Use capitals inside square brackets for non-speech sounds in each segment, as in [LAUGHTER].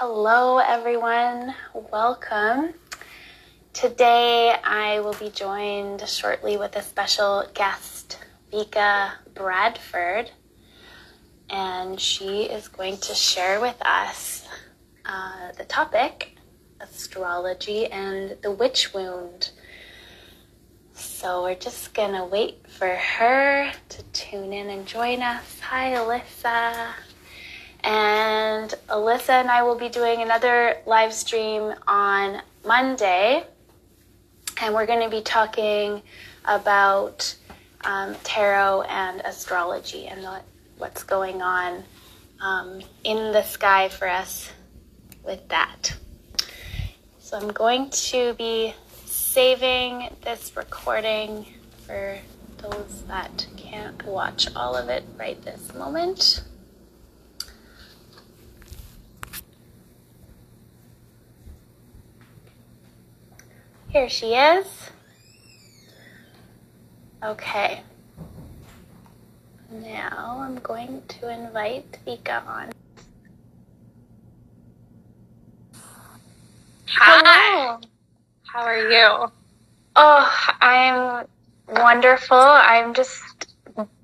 Hello, everyone. Welcome. Today, I will be joined shortly with a special guest, Vika Bradford, and she is going to share with us uh, the topic astrology and the witch wound. So, we're just gonna wait for her to tune in and join us. Hi, Alyssa. And Alyssa and I will be doing another live stream on Monday. And we're going to be talking about um, tarot and astrology and what, what's going on um, in the sky for us with that. So I'm going to be saving this recording for those that can't watch all of it right this moment. Here she is. Okay. Now I'm going to invite Vika on. Hi. Hello. How are you? Oh, I'm wonderful. I'm just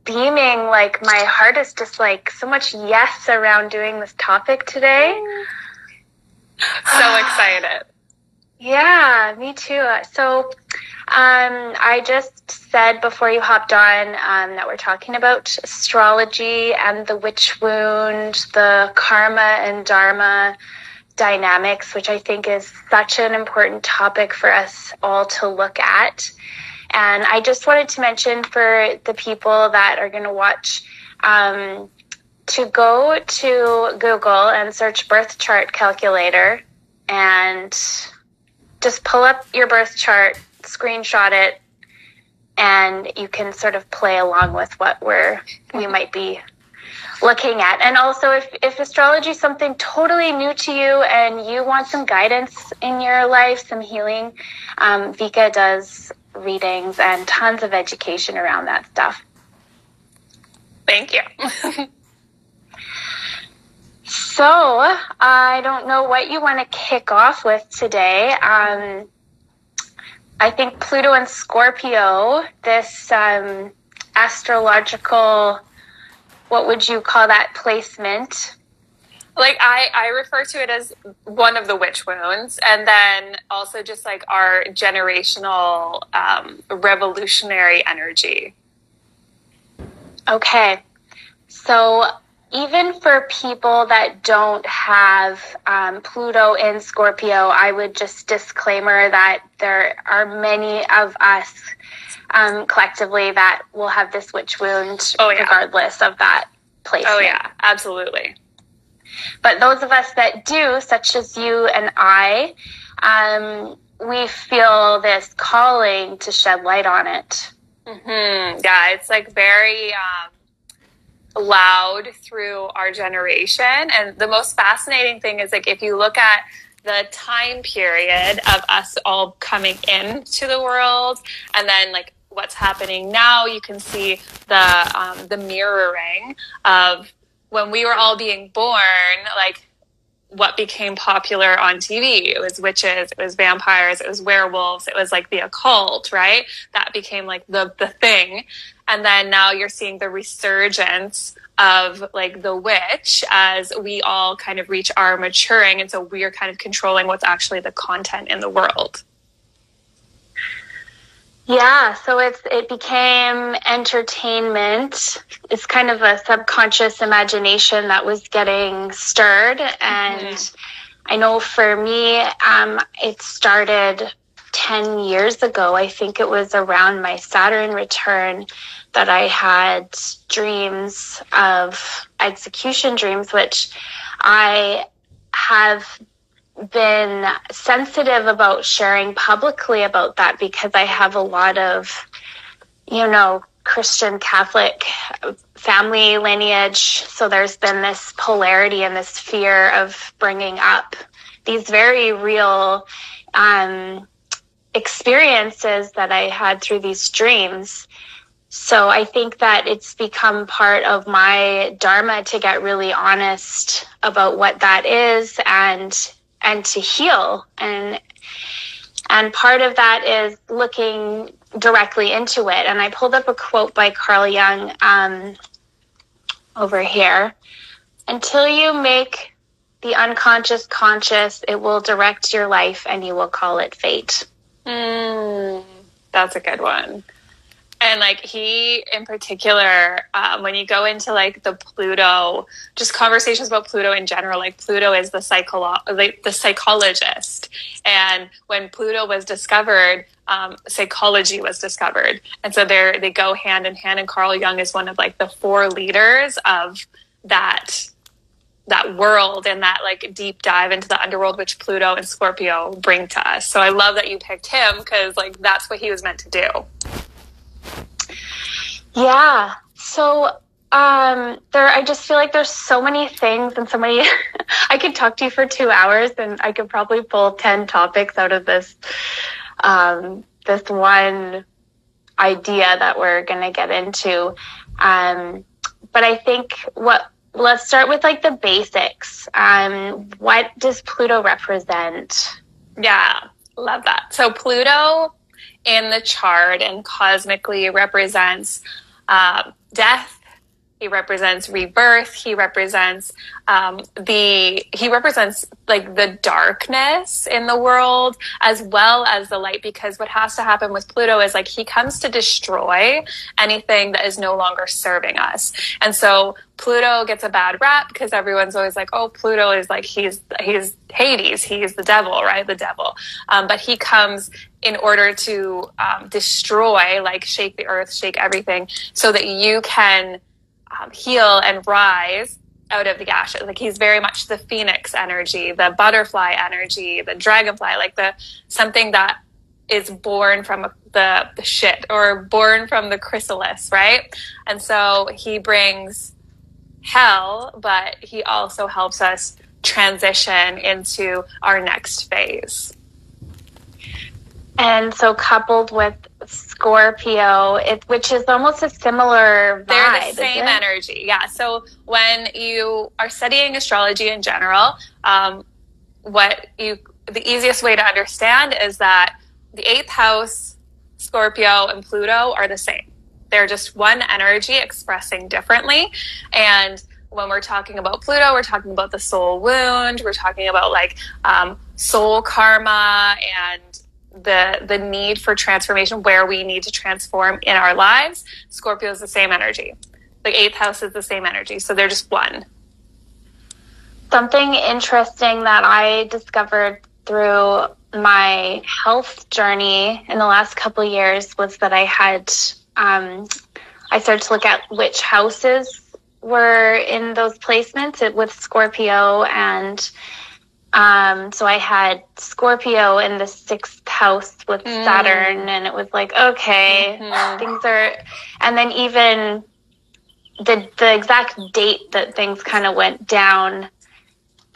beaming. Like, my heart is just like so much yes around doing this topic today. So excited. Yeah, me too. So, um, I just said before you hopped on um, that we're talking about astrology and the witch wound, the karma and dharma dynamics, which I think is such an important topic for us all to look at. And I just wanted to mention for the people that are going to watch um, to go to Google and search birth chart calculator and just pull up your birth chart, screenshot it, and you can sort of play along with what we're we might be looking at. And also, if if astrology is something totally new to you and you want some guidance in your life, some healing, um, Vika does readings and tons of education around that stuff. Thank you. [LAUGHS] So, I don't know what you want to kick off with today. Um, I think Pluto and Scorpio, this um, astrological, what would you call that placement? Like I, I refer to it as one of the witch wounds, and then also just like our generational um, revolutionary energy. Okay, so even for people that don't have um, Pluto in Scorpio, I would just disclaimer that there are many of us um, collectively that will have this witch wound oh, yeah. regardless of that place. Oh, yeah, absolutely. But those of us that do, such as you and I, um, we feel this calling to shed light on it. Mm-hmm. Yeah, it's like very. Um, loud through our generation. And the most fascinating thing is like if you look at the time period of us all coming into the world and then like what's happening now, you can see the um, the mirroring of when we were all being born, like what became popular on TV. It was witches, it was vampires, it was werewolves, it was like the occult, right? That became like the the thing. And then now you're seeing the resurgence of like the witch as we all kind of reach our maturing. And so we are kind of controlling what's actually the content in the world. Yeah, so it's it became entertainment. It's kind of a subconscious imagination that was getting stirred, and mm-hmm. I know for me, um, it started 10 years ago, I think it was around my Saturn return, that I had dreams of execution dreams, which I have been sensitive about sharing publicly about that because I have a lot of, you know, Christian Catholic family lineage. So there's been this polarity and this fear of bringing up these very real um, experiences that I had through these dreams. so I think that it's become part of my dharma to get really honest about what that is and and to heal and and part of that is looking directly into it. And I pulled up a quote by Carl Jung um, over here. Until you make the unconscious conscious, it will direct your life and you will call it fate. Mm, that's a good one and like he in particular um, when you go into like the pluto just conversations about pluto in general like pluto is the psycholo- like the psychologist. And when pluto was discovered um, psychology was discovered. And so they they go hand in hand and carl jung is one of like the four leaders of that that world and that like deep dive into the underworld which pluto and scorpio bring to us. So i love that you picked him because like that's what he was meant to do yeah. So um, there, I just feel like there's so many things and so many. [LAUGHS] I could talk to you for two hours, and I could probably pull ten topics out of this um, this one idea that we're gonna get into. Um, but I think what let's start with like the basics. Um, what does Pluto represent? Yeah, love that. So Pluto in the chart and cosmically represents uh, death. He represents rebirth. He represents um, the he represents like the darkness in the world as well as the light. Because what has to happen with Pluto is like he comes to destroy anything that is no longer serving us. And so Pluto gets a bad rap because everyone's always like, "Oh, Pluto is like he's he's Hades, he's the devil, right? The devil." Um, but he comes in order to um, destroy, like shake the earth, shake everything, so that you can um, heal and rise out of the ashes. Like he's very much the phoenix energy, the butterfly energy, the dragonfly, like the something that is born from the, the shit or born from the chrysalis, right? And so he brings hell, but he also helps us transition into our next phase. And so, coupled with Scorpio, it, which is almost a similar vibe. They're the same energy, yeah. So, when you are studying astrology in general, um, what you the easiest way to understand is that the eighth house, Scorpio, and Pluto are the same. They're just one energy expressing differently. And when we're talking about Pluto, we're talking about the soul wound. We're talking about like um, soul karma and the the need for transformation where we need to transform in our lives scorpio is the same energy. The eighth house is the same energy so they're just one. Something interesting that i discovered through my health journey in the last couple years was that i had um, i started to look at which houses were in those placements with scorpio and um, so I had Scorpio in the sixth house with mm. Saturn, and it was like, okay, mm-hmm. things are, and then even the the exact date that things kind of went down,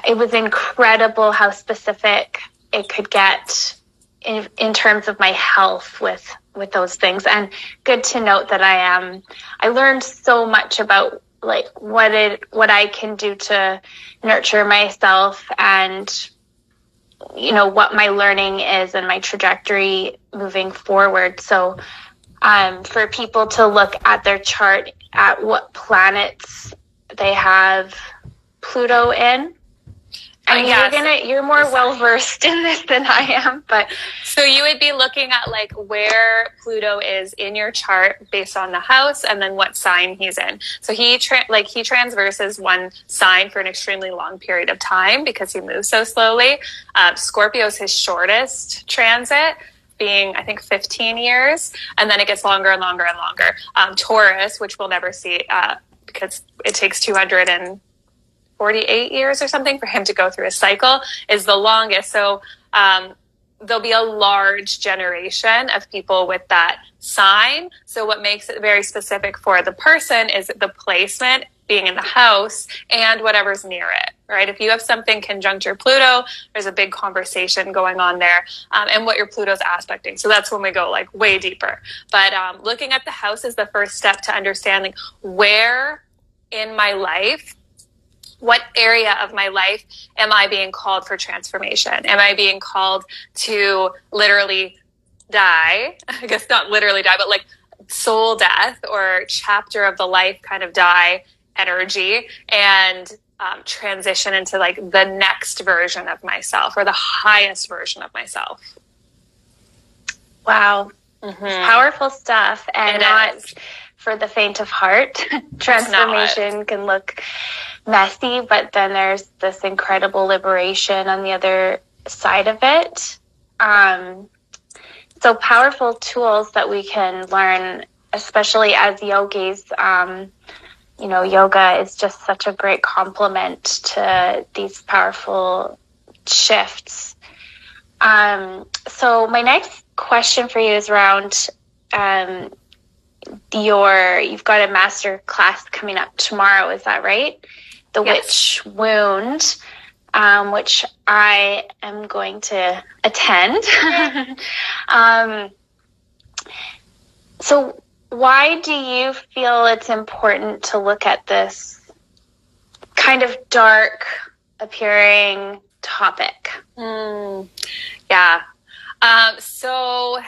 it was incredible how specific it could get in in terms of my health with with those things. And good to note that I am. I learned so much about like what it what I can do to nurture myself and you know what my learning is and my trajectory moving forward. So um, for people to look at their chart at what planets they have Pluto in I mean, you're gonna you're more well versed in this than I am, but so you would be looking at like where Pluto is in your chart based on the house, and then what sign he's in. So he tra- like he transverses one sign for an extremely long period of time because he moves so slowly. Um, Scorpio is his shortest transit being I think 15 years, and then it gets longer and longer and longer. Um, Taurus, which we'll never see uh, because it takes 200 and 48 years or something for him to go through a cycle is the longest. So um, there'll be a large generation of people with that sign. So what makes it very specific for the person is the placement being in the house and whatever's near it, right? If you have something conjunct your Pluto, there's a big conversation going on there um, and what your Pluto's aspecting. So that's when we go like way deeper. But um, looking at the house is the first step to understanding where in my life what area of my life am I being called for transformation? Am I being called to literally die? [LAUGHS] I guess not literally die, but like soul death or chapter of the life kind of die energy and um, transition into like the next version of myself or the highest version of myself. Wow. Mm-hmm. Powerful stuff and it not is. for the faint of heart. [LAUGHS] Transformation can look messy, but then there's this incredible liberation on the other side of it. Um, so powerful tools that we can learn, especially as yogis. Um, you know, yoga is just such a great complement to these powerful shifts. Um, so my next question for you is around um, your. You've got a master class coming up tomorrow. Is that right? The yes. witch wound. Um, which I am going to attend. [LAUGHS] um, so, why do you feel it's important to look at this kind of dark appearing topic? Mm, yeah. Um, so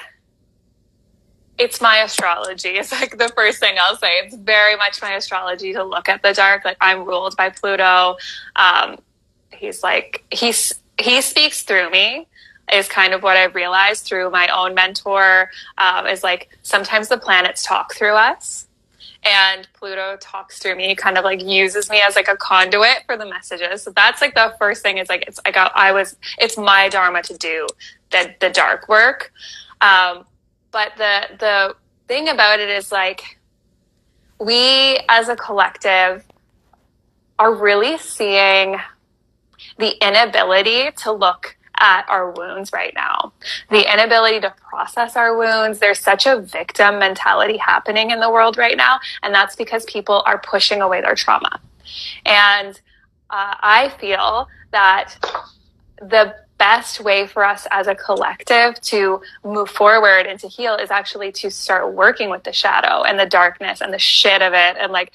it's my astrology. It's like the first thing I'll say. It's very much my astrology to look at the dark. Like I'm ruled by Pluto. Um, he's like he's he speaks through me is kind of what I've realized through my own mentor. Um, is like sometimes the planets talk through us, and Pluto talks through me, kind of like uses me as like a conduit for the messages. So that's like the first thing. Is like it's I got I was it's my dharma to do the the dark work. Um, but the the thing about it is like we as a collective are really seeing the inability to look at our wounds right now. The inability to process our wounds. There's such a victim mentality happening in the world right now. And that's because people are pushing away their trauma. And uh, I feel that the best way for us as a collective to move forward and to heal is actually to start working with the shadow and the darkness and the shit of it and like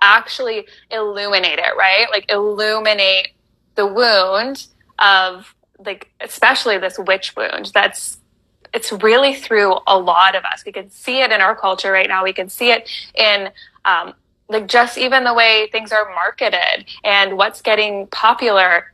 actually illuminate it, right? Like illuminate the wound of like especially this witch wound that's it's really through a lot of us we can see it in our culture right now we can see it in um, like just even the way things are marketed and what's getting popular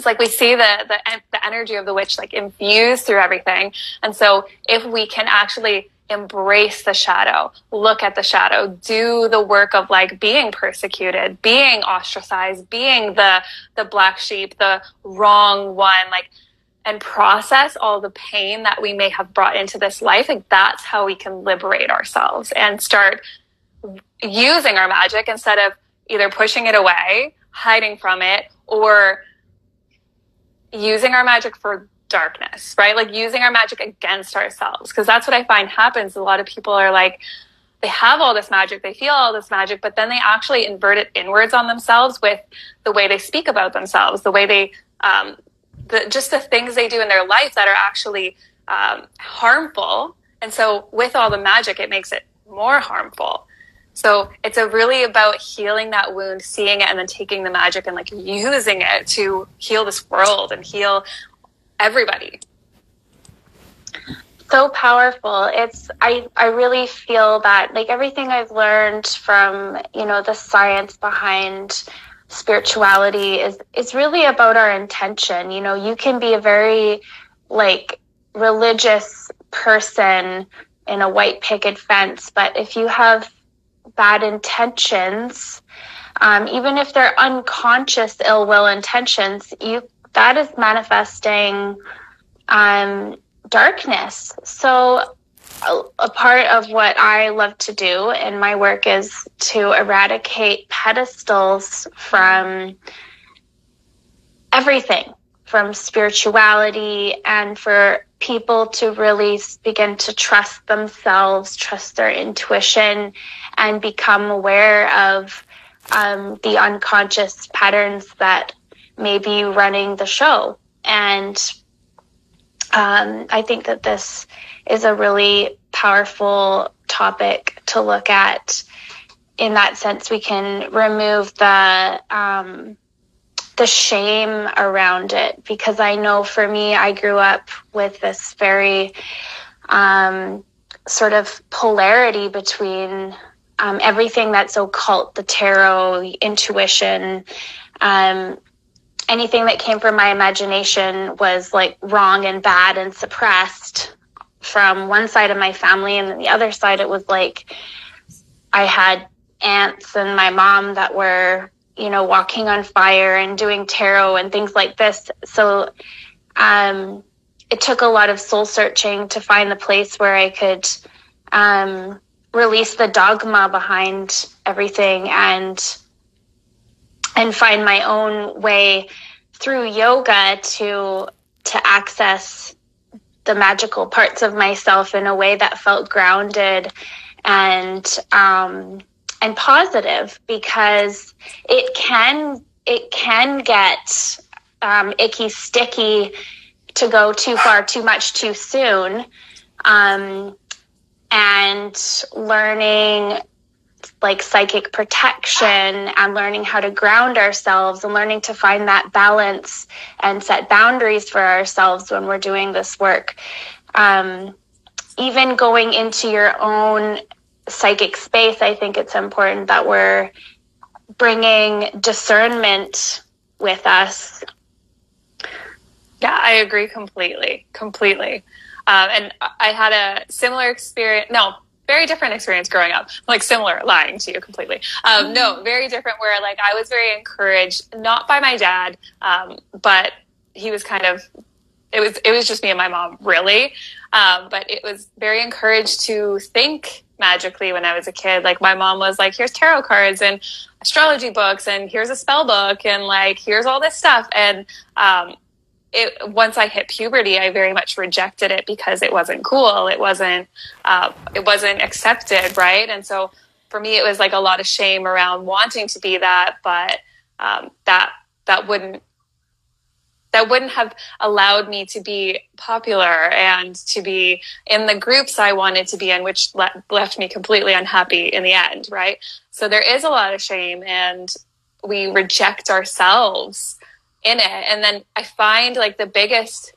it's like we see the, the the energy of the witch like infused through everything and so if we can actually embrace the shadow, look at the shadow, do the work of like being persecuted, being ostracized, being the, the black sheep, the wrong one, like, and process all the pain that we may have brought into this life. Like that's how we can liberate ourselves and start using our magic instead of either pushing it away, hiding from it, or using our magic for darkness, right? Like using our magic against ourselves. Because that's what I find happens. A lot of people are like, they have all this magic, they feel all this magic, but then they actually invert it inwards on themselves with the way they speak about themselves, the way they, um, the, just the things they do in their life that are actually um, harmful. And so with all the magic, it makes it more harmful. So it's a really about healing that wound, seeing it, and then taking the magic and like using it to heal this world and heal everybody. So powerful. It's i i really feel that like everything i've learned from you know the science behind spirituality is is really about our intention. You know you can be a very like religious person in a white picket fence but if you have bad intentions um, even if they're unconscious ill will intentions you that is manifesting um, darkness. So, a, a part of what I love to do in my work is to eradicate pedestals from everything, from spirituality, and for people to really begin to trust themselves, trust their intuition, and become aware of um, the unconscious patterns that may be running the show. And um, I think that this is a really powerful topic to look at. In that sense, we can remove the um, the shame around it because I know for me, I grew up with this very um, sort of polarity between um, everything that's occult, the tarot, intuition, um, anything that came from my imagination was like wrong and bad and suppressed from one side of my family. And then the other side, it was like I had aunts and my mom that were, you know, walking on fire and doing tarot and things like this. So, um, it took a lot of soul searching to find the place where I could, um, release the dogma behind everything and and find my own way through yoga to to access the magical parts of myself in a way that felt grounded and um, and positive because it can it can get um, icky sticky to go too far too much too soon um, and learning like psychic protection and learning how to ground ourselves and learning to find that balance and set boundaries for ourselves when we're doing this work. Um, even going into your own psychic space, I think it's important that we're bringing discernment with us. Yeah, I agree completely. Completely. Um, and I had a similar experience. No, very different experience growing up. Like similar, lying to you completely. Um, no, mm-hmm. very different. Where like I was very encouraged, not by my dad, um, but he was kind of. It was it was just me and my mom, really. Um, but it was very encouraged to think magically when I was a kid. Like my mom was like, "Here's tarot cards and astrology books, and here's a spell book, and like here's all this stuff." And um, it once I hit puberty, I very much rejected it because it wasn't cool. It wasn't uh, it wasn't accepted, right? And so for me, it was like a lot of shame around wanting to be that, but um, that that wouldn't that wouldn't have allowed me to be popular and to be in the groups I wanted to be in, which le- left me completely unhappy in the end, right? So there is a lot of shame, and we reject ourselves in it. And then I find like the biggest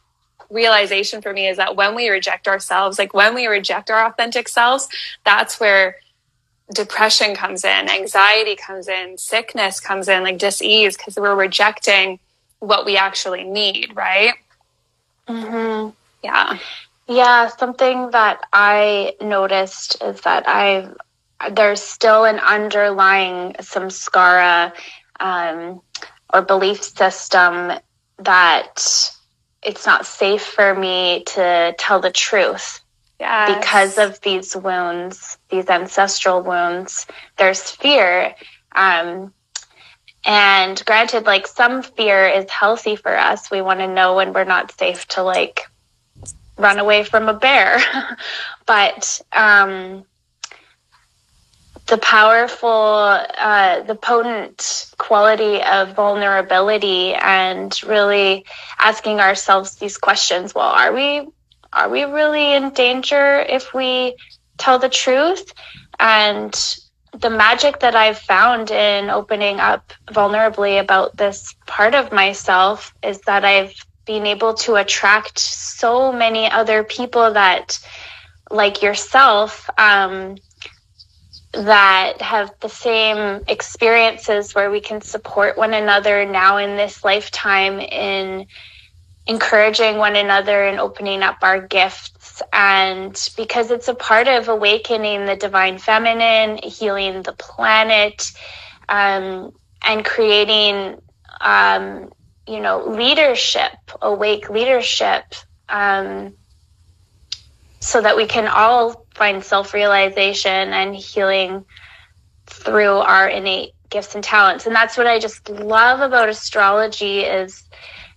realization for me is that when we reject ourselves, like when we reject our authentic selves, that's where depression comes in, anxiety comes in, sickness comes in, like dis-ease, because we're rejecting what we actually need, right? Mm-hmm. Yeah. Yeah, something that I noticed is that I've there's still an underlying samskara um, or belief system that it's not safe for me to tell the truth yes. because of these wounds, these ancestral wounds. There's fear. Um, and granted, like some fear is healthy for us. We want to know when we're not safe to like run away from a bear. [LAUGHS] but um, the powerful, uh, the potent quality of vulnerability and really asking ourselves these questions. Well, are we, are we really in danger if we tell the truth? And the magic that I've found in opening up vulnerably about this part of myself is that I've been able to attract so many other people that, like yourself, um, that have the same experiences where we can support one another now in this lifetime in encouraging one another and opening up our gifts and because it's a part of awakening the divine feminine healing the planet um, and creating um, you know leadership awake leadership um, so that we can all find self realization and healing through our innate gifts and talents. And that's what I just love about astrology is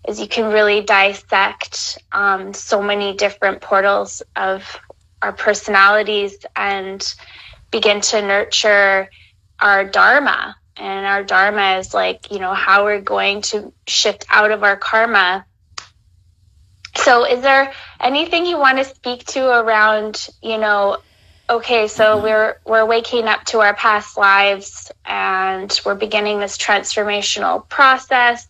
is you can really dissect um, so many different portals of our personalities and begin to nurture our dharma and our dharma is like, you know, how we're going to shift out of our karma. So is there anything you want to speak to around, you know, okay, so we're we're waking up to our past lives and we're beginning this transformational process.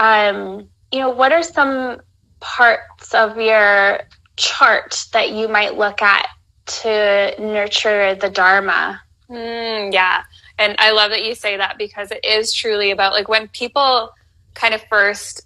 Um, you know, what are some parts of your chart that you might look at to nurture the dharma? Mm, yeah. And I love that you say that because it is truly about like when people kind of first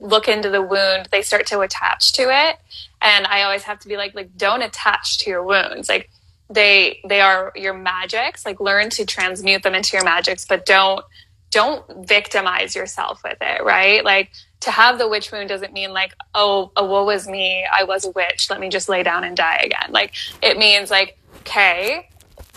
look into the wound, they start to attach to it. And I always have to be like, like, don't attach to your wounds. Like they they are your magics. Like learn to transmute them into your magics, but don't don't victimize yourself with it, right? Like to have the witch wound doesn't mean like, oh, a woe was me, I was a witch, let me just lay down and die again. Like it means like, okay,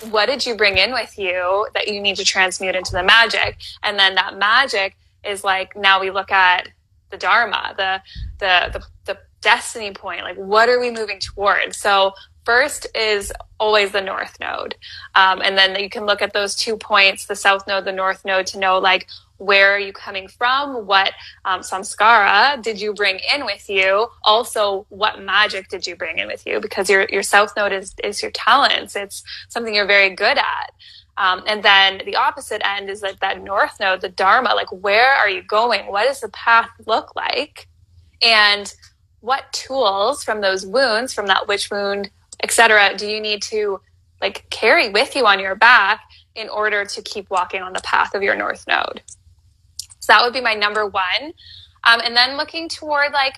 what did you bring in with you that you need to transmute into the magic? And then that magic is like now we look at the dharma, the the the, the destiny point. Like what are we moving towards? So first is always the north node, um, and then you can look at those two points, the south node, the north node, to know like where are you coming from? What um, samskara did you bring in with you? Also, what magic did you bring in with you? Because your, your south node is, is your talents. It's something you're very good at. Um, and then the opposite end is that that north node, the dharma, like where are you going? What does the path look like? And what tools from those wounds, from that witch wound, etc., do you need to like carry with you on your back in order to keep walking on the path of your north node? So that would be my number one. Um, and then looking toward like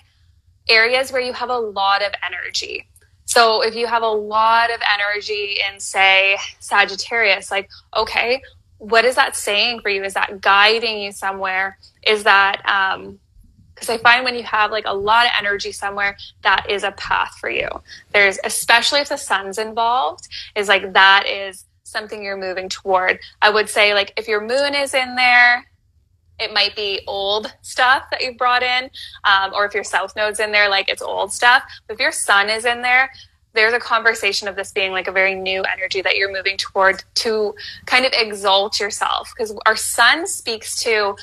areas where you have a lot of energy. So if you have a lot of energy in, say, Sagittarius, like, okay, what is that saying for you? Is that guiding you somewhere? Is that, um, because I find when you have like a lot of energy somewhere, that is a path for you. There's, especially if the sun's involved, is like that is something you're moving toward. I would say, like, if your moon is in there, it might be old stuff that you've brought in, um, or if your south node's in there, like it's old stuff. But if your sun is in there, there's a conversation of this being like a very new energy that you're moving toward to kind of exalt yourself because our sun speaks to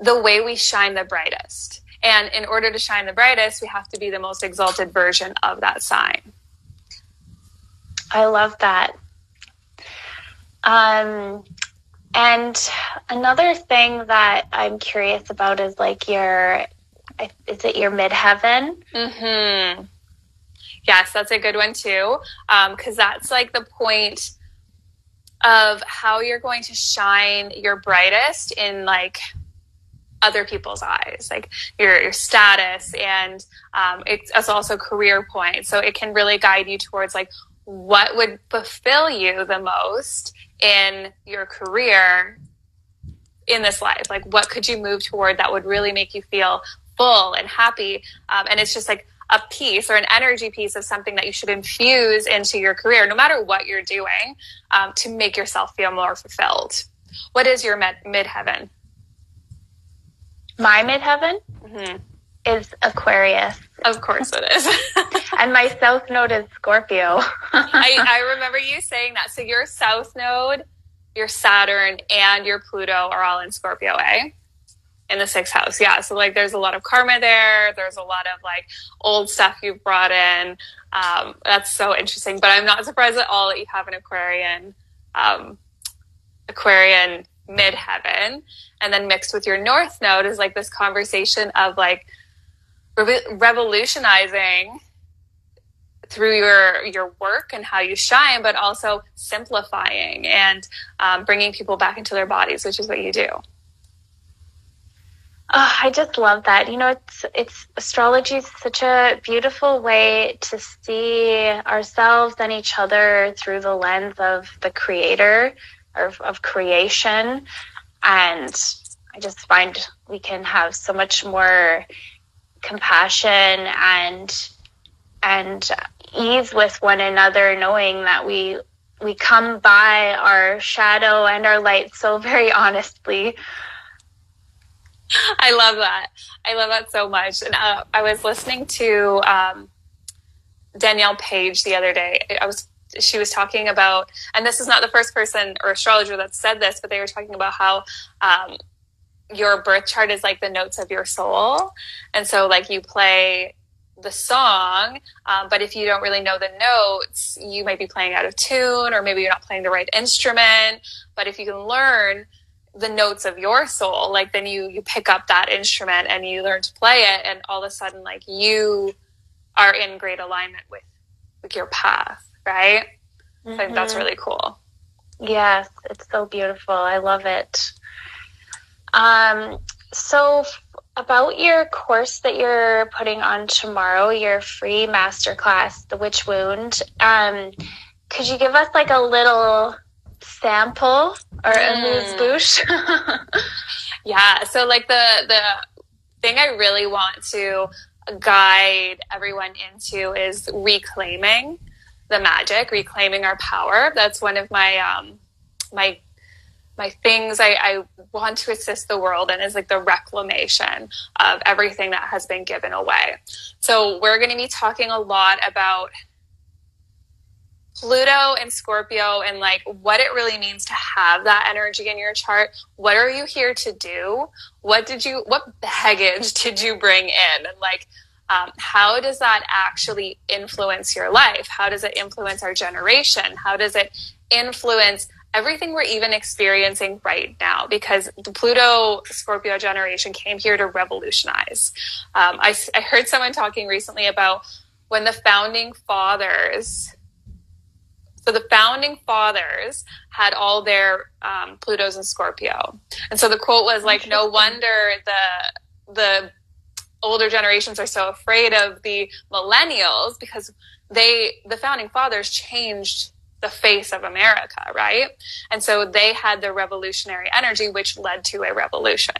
the way we shine the brightest. And in order to shine the brightest, we have to be the most exalted version of that sign. I love that. Um, and another thing that I'm curious about is like your, is it your midheaven? Mm-hmm. Yes, that's a good one too. Because um, that's like the point of how you're going to shine your brightest in like other people's eyes, like your, your status, and um, it's, it's also career points. So it can really guide you towards like what would fulfill you the most in your career in this life? Like, what could you move toward that would really make you feel full and happy? Um, and it's just like a piece or an energy piece of something that you should infuse into your career, no matter what you're doing, um, to make yourself feel more fulfilled. What is your med- midheaven? My midheaven mm-hmm. is Aquarius. Of course it is. [LAUGHS] and my south node is Scorpio. I, [LAUGHS] I remember you saying that. So your south node, your Saturn, and your Pluto are all in Scorpio, eh? In the sixth house. Yeah. So like there's a lot of karma there. There's a lot of like old stuff you've brought in. Um, that's so interesting. But I'm not surprised at all that you have an Aquarian, um, Aquarian midheaven. And then mixed with your north node is like this conversation of like re- revolutionizing through your your work and how you shine, but also simplifying and um, bringing people back into their bodies, which is what you do. Oh, I just love that. You know, it's it's astrology is such a beautiful way to see ourselves and each other through the lens of the creator of, of creation, and I just find we can have so much more compassion and and ease with one another knowing that we we come by our shadow and our light so very honestly. I love that. I love that so much. And uh, i was listening to um, danielle page the other day. I was she was talking about, and this is not the first person or astrologer that said this, but they were talking about how um, your birth chart is like the notes of your soul. And so, like, you play the song, um, but if you don't really know the notes, you might be playing out of tune, or maybe you're not playing the right instrument. But if you can learn the notes of your soul, like then you you pick up that instrument and you learn to play it, and all of a sudden, like you are in great alignment with with your path, right? Mm-hmm. I think that's mm-hmm. really cool. Yes, it's so beautiful. I love it. Um, so about your course that you're putting on tomorrow, your free masterclass, The Witch Wound, um, could you give us like a little sample or mm. amuse [LAUGHS] bouche? yeah. So like the the thing I really want to guide everyone into is reclaiming the magic, reclaiming our power. That's one of my um, my my things I, I, want to assist the world in is like the reclamation of everything that has been given away. So we're going to be talking a lot about Pluto and Scorpio and like what it really means to have that energy in your chart. What are you here to do? What did you, what baggage [LAUGHS] did you bring in? And like, um, how does that actually influence your life? How does it influence our generation? How does it influence everything we're even experiencing right now? Because the Pluto Scorpio generation came here to revolutionize. Um, I, I heard someone talking recently about when the founding fathers so the founding fathers had all their um, Plutos and Scorpio, and so the quote was like, "No wonder the the older generations are so afraid of the millennials because they the founding fathers changed the face of America, right? And so they had the revolutionary energy, which led to a revolution.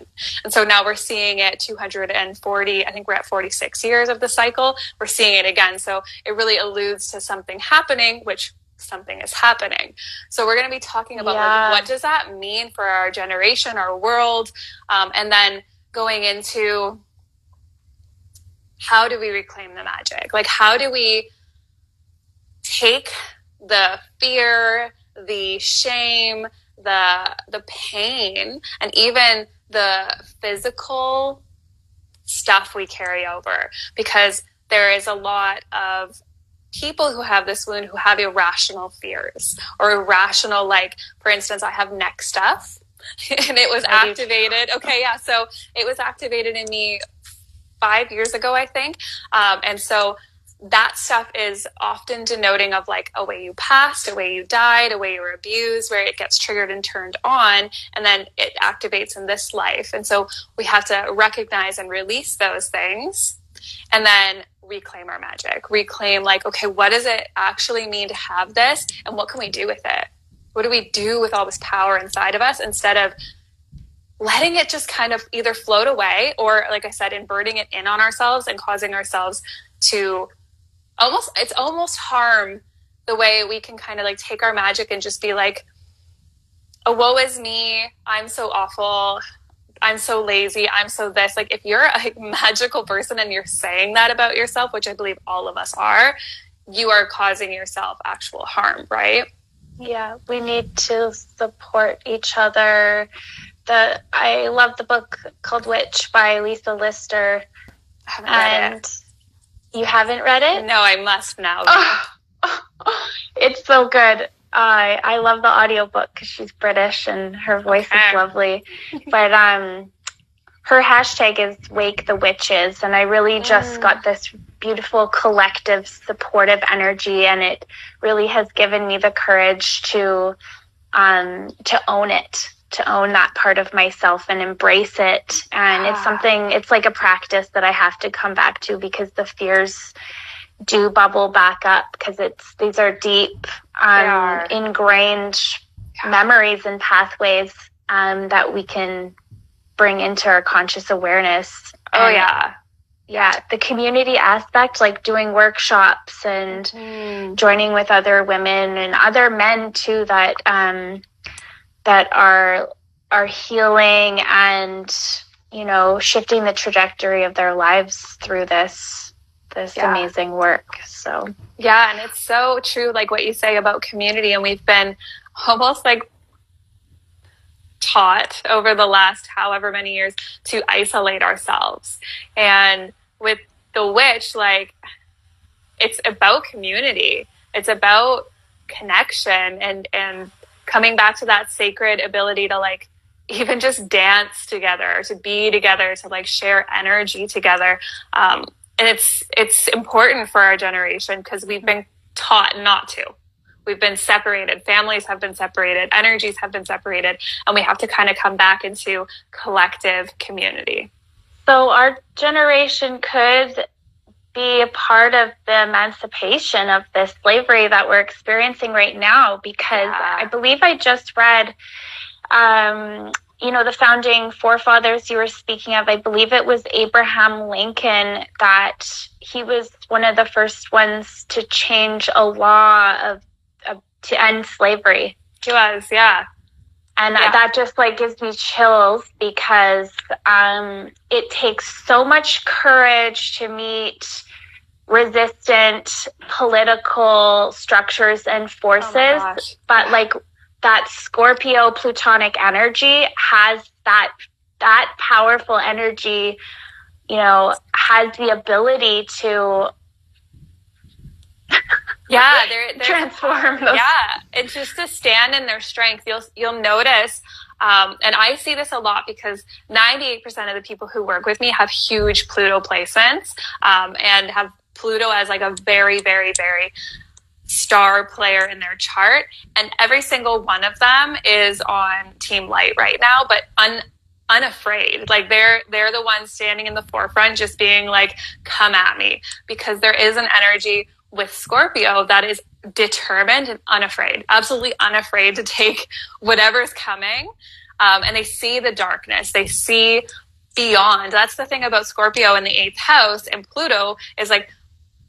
And so now we're seeing it 240, I think we're at 46 years of the cycle. We're seeing it again. So it really alludes to something happening, which something is happening. So we're going to be talking about yeah. like, what does that mean for our generation, our world, um, and then going into how do we reclaim the magic? Like, how do we take the fear, the shame, the the pain, and even the physical stuff we carry over? Because there is a lot of people who have this wound who have irrational fears or irrational, like, for instance, I have neck stuff [LAUGHS] and it was activated. Okay, yeah. So it was activated in me five years ago, I think. Um, and so that stuff is often denoting of like a way you passed, a way you died, a way you were abused, where it gets triggered and turned on, and then it activates in this life. And so we have to recognize and release those things and then reclaim our magic, reclaim like, okay, what does it actually mean to have this? And what can we do with it? What do we do with all this power inside of us instead of letting it just kind of either float away or, like I said, inverting it in on ourselves and causing ourselves to almost, it's almost harm the way we can kind of like take our magic and just be like, oh, woe is me. I'm so awful. I'm so lazy. I'm so this. Like, if you're a [LAUGHS] magical person and you're saying that about yourself, which I believe all of us are, you are causing yourself actual harm, right? Yeah, we need to support each other. The I love the book called Witch by Lisa Lister. I haven't read it. You haven't read it? No, I must now. [LAUGHS] Oh, it's so good. I I love the audiobook because she's British and her voice is lovely. [LAUGHS] but um, her hashtag is Wake the Witches, and I really just mm. got this beautiful collective supportive energy, and it really has given me the courage to um to own it to own that part of myself and embrace it and it's ah. something it's like a practice that i have to come back to because the fears do bubble back up because it's these are deep um, are. ingrained yeah. memories and pathways um, that we can bring into our conscious awareness oh and, yeah yeah the community aspect like doing workshops and mm. joining with other women and other men too that um that are are healing and you know shifting the trajectory of their lives through this this yeah. amazing work. So, yeah, and it's so true, like what you say about community. And we've been almost like taught over the last however many years to isolate ourselves. And with the witch, like, it's about community, it's about connection and, and coming back to that sacred ability to like even just dance together, to be together, to like share energy together. Um, and it's it's important for our generation because we've been taught not to. We've been separated. Families have been separated. Energies have been separated, and we have to kind of come back into collective community. So our generation could be a part of the emancipation of this slavery that we're experiencing right now because yeah. I believe I just read um, you know, the founding forefathers you were speaking of, I believe it was Abraham Lincoln that he was one of the first ones to change a law of, of to end slavery. He was, yeah. And yeah. that just like gives me chills because um, it takes so much courage to meet resistant political structures and forces. Oh but like that Scorpio plutonic energy has that that powerful energy, you know, has the ability to yeah, [LAUGHS] they're, they're transform. Those. Yeah, it's just to stand in their strength. You'll you'll notice, um, and I see this a lot because ninety eight percent of the people who work with me have huge Pluto placements um, and have Pluto as like a very very very star player in their chart. And every single one of them is on Team Light right now, but un- unafraid. Like they're they're the ones standing in the forefront, just being like, "Come at me," because there is an energy with Scorpio that is determined and unafraid, absolutely unafraid to take whatever's coming. Um, and they see the darkness. They see beyond. That's the thing about Scorpio in the eighth house and Pluto is like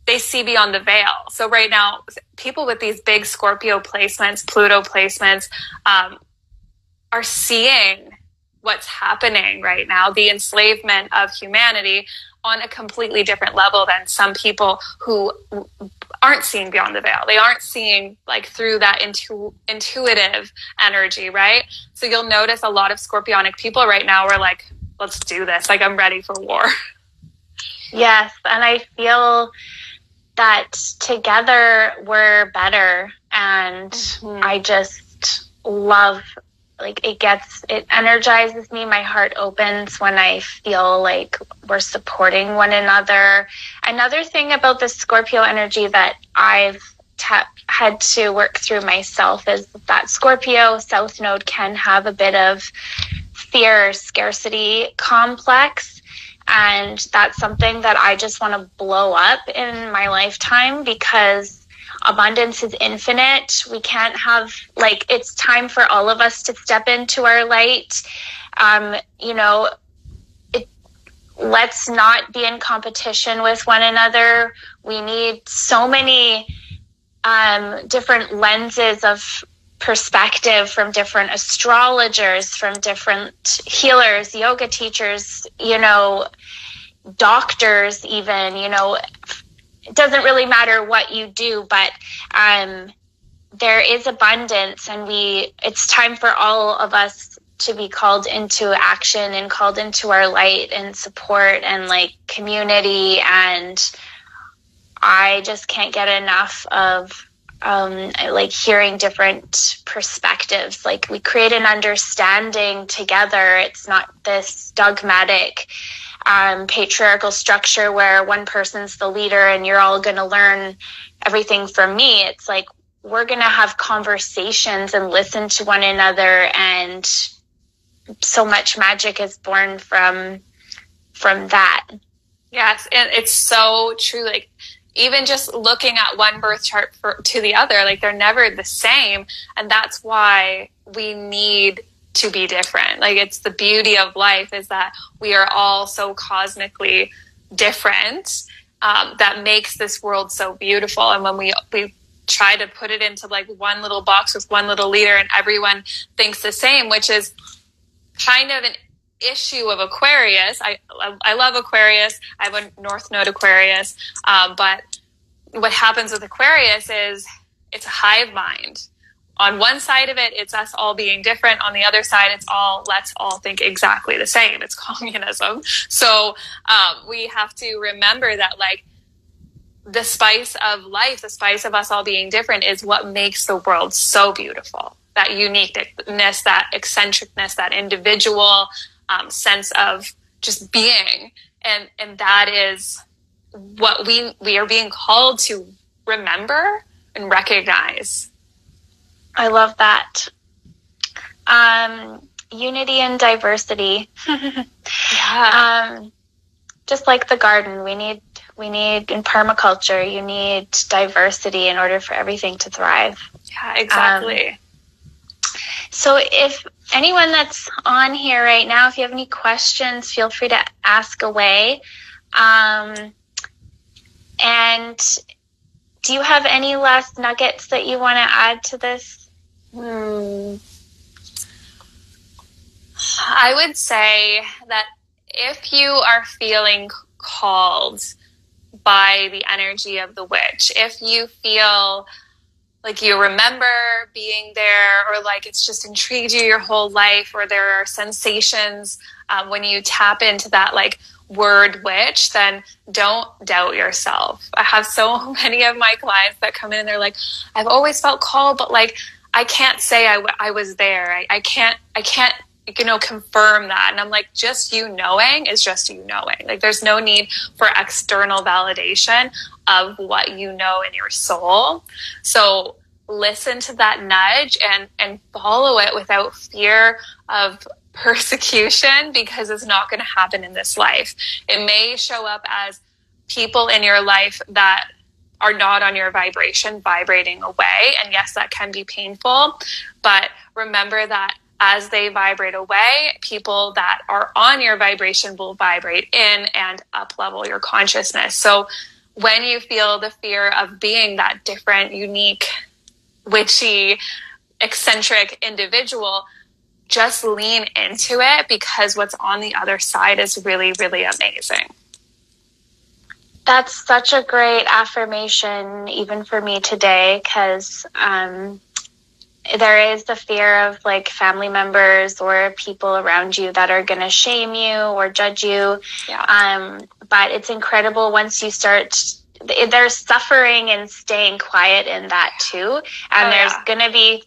they see beyond the veil. So right now, people with these big Scorpio placements, Pluto placements, um, are seeing what's happening right now, the enslavement of humanity on a completely different level than some people who aren't seeing beyond the veil. They aren't seeing like through that intu- intuitive energy, right? So you'll notice a lot of scorpionic people right now are like, let's do this. Like I'm ready for war. [LAUGHS] Yes, and I feel that together we're better and mm-hmm. i just love like it gets it energizes me. My heart opens when i feel like we're supporting one another. Another thing about the scorpio energy that i've ta- had to work through myself is that scorpio south node can have a bit of fear scarcity complex. And that's something that I just want to blow up in my lifetime because abundance is infinite. We can't have, like, it's time for all of us to step into our light. Um, you know, it, let's not be in competition with one another. We need so many um, different lenses of perspective from different astrologers, from different healers, yoga teachers, you know, doctors, even, you know, it doesn't really matter what you do, but um, there is abundance, and we, it's time for all of us to be called into action and called into our light and support and like community and I just can't get enough of um, like hearing different perspectives. Like we create an understanding together. It's not this dogmatic um, patriarchal structure where one person's the leader and you're all going to learn everything from me. It's like we're going to have conversations and listen to one another, and so much magic is born from from that. Yes, and it's so true. Like even just looking at one birth chart for, to the other, like they're never the same. And that's why we need to be different. Like it's the beauty of life is that we are all so cosmically different um, that makes this world so beautiful. And when we, we try to put it into like one little box with one little leader and everyone thinks the same, which is kind of an issue of Aquarius, I I love Aquarius. I have a North Node Aquarius, um, but what happens with Aquarius is it's a hive mind. On one side of it, it's us all being different. On the other side, it's all let's all think exactly the same. It's [LAUGHS] communism. So um, we have to remember that, like, the spice of life, the spice of us all being different, is what makes the world so beautiful. That uniqueness, that eccentricness, that individual um, sense of just being, and and that is what we we are being called to remember and recognize. I love that. Um, unity and diversity. yeah. Um, just like the garden, we need we need in permaculture, you need diversity in order for everything to thrive. Yeah, exactly. Um, so if anyone that's on here right now, if you have any questions, feel free to ask away. Um, and do you have any last nuggets that you want to add to this? Hmm. I would say that if you are feeling called by the energy of the witch, if you feel like you remember being there or like it's just intrigued you your whole life or there are sensations um, when you tap into that like word witch, then don't doubt yourself. I have so [LAUGHS] many of my clients that come in and they're like, I've always felt called, but like, I can't say I, w- I was there. I, I can't, I can't, you know, confirm that. And I'm like, just you knowing is just you knowing. Like, there's no need for external validation of what you know in your soul. So listen to that nudge and, and follow it without fear of [LAUGHS] persecution because it's not going to happen in this life. It may show up as people in your life that are not on your vibration vibrating away. And yes, that can be painful, but remember that as they vibrate away, people that are on your vibration will vibrate in and up level your consciousness. So when you feel the fear of being that different, unique, witchy, eccentric individual, just lean into it because what's on the other side is really, really amazing. That's such a great affirmation, even for me today, because um, there is the fear of like family members or people around you that are going to shame you or judge you. Yeah. Um, but it's incredible once you start there's suffering and staying quiet in that too. And oh, there's yeah. going to be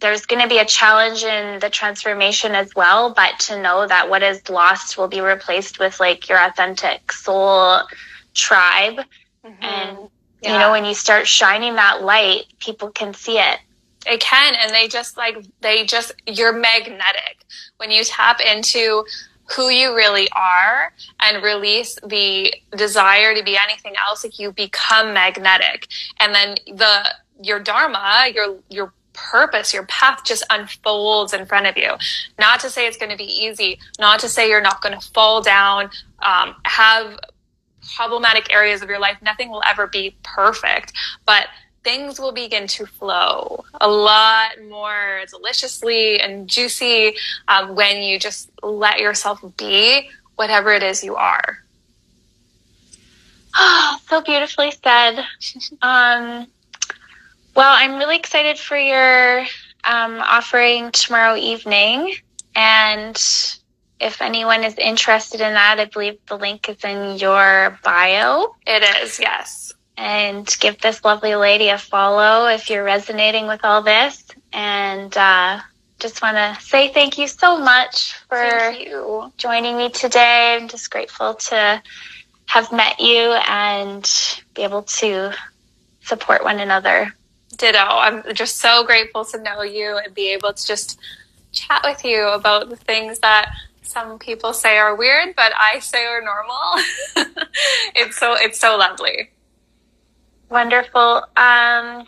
there's going to be a challenge in the transformation as well, but to know that what is lost will be replaced with like your authentic soul tribe. Mm-hmm. And, yeah. you know, when you start shining that light, people can see it. It can. And they just like, they just, you're magnetic. When you tap into who you really are and release the desire to be anything else, like you become magnetic. And then the, your dharma, your, your purpose, your path just unfolds in front of you. Not to say it's going to be easy, not to say you're not going to fall down, um, have problematic areas of your life. Nothing will ever be perfect, but things will begin to flow a lot more deliciously and juicy um, when you just let yourself be whatever it is you are. [GASPS] Oh, so beautifully said. [LAUGHS] Um, well, I'm really excited for your um, offering tomorrow evening. And if anyone is interested in that, I believe the link is in your bio. It is, yes. And give this lovely lady a follow if you're resonating with all this. And uh, just want to say thank you so much for joining me today. I'm just grateful to have met you and be able to support one another. Ditto. I'm just so grateful to know you and be able to just chat with you about the things that some people say are weird, but I say are normal. [LAUGHS] it's so it's so lovely. Wonderful. Um,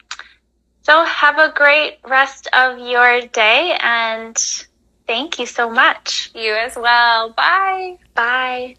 so have a great rest of your day and thank you so much. You as well. Bye. Bye.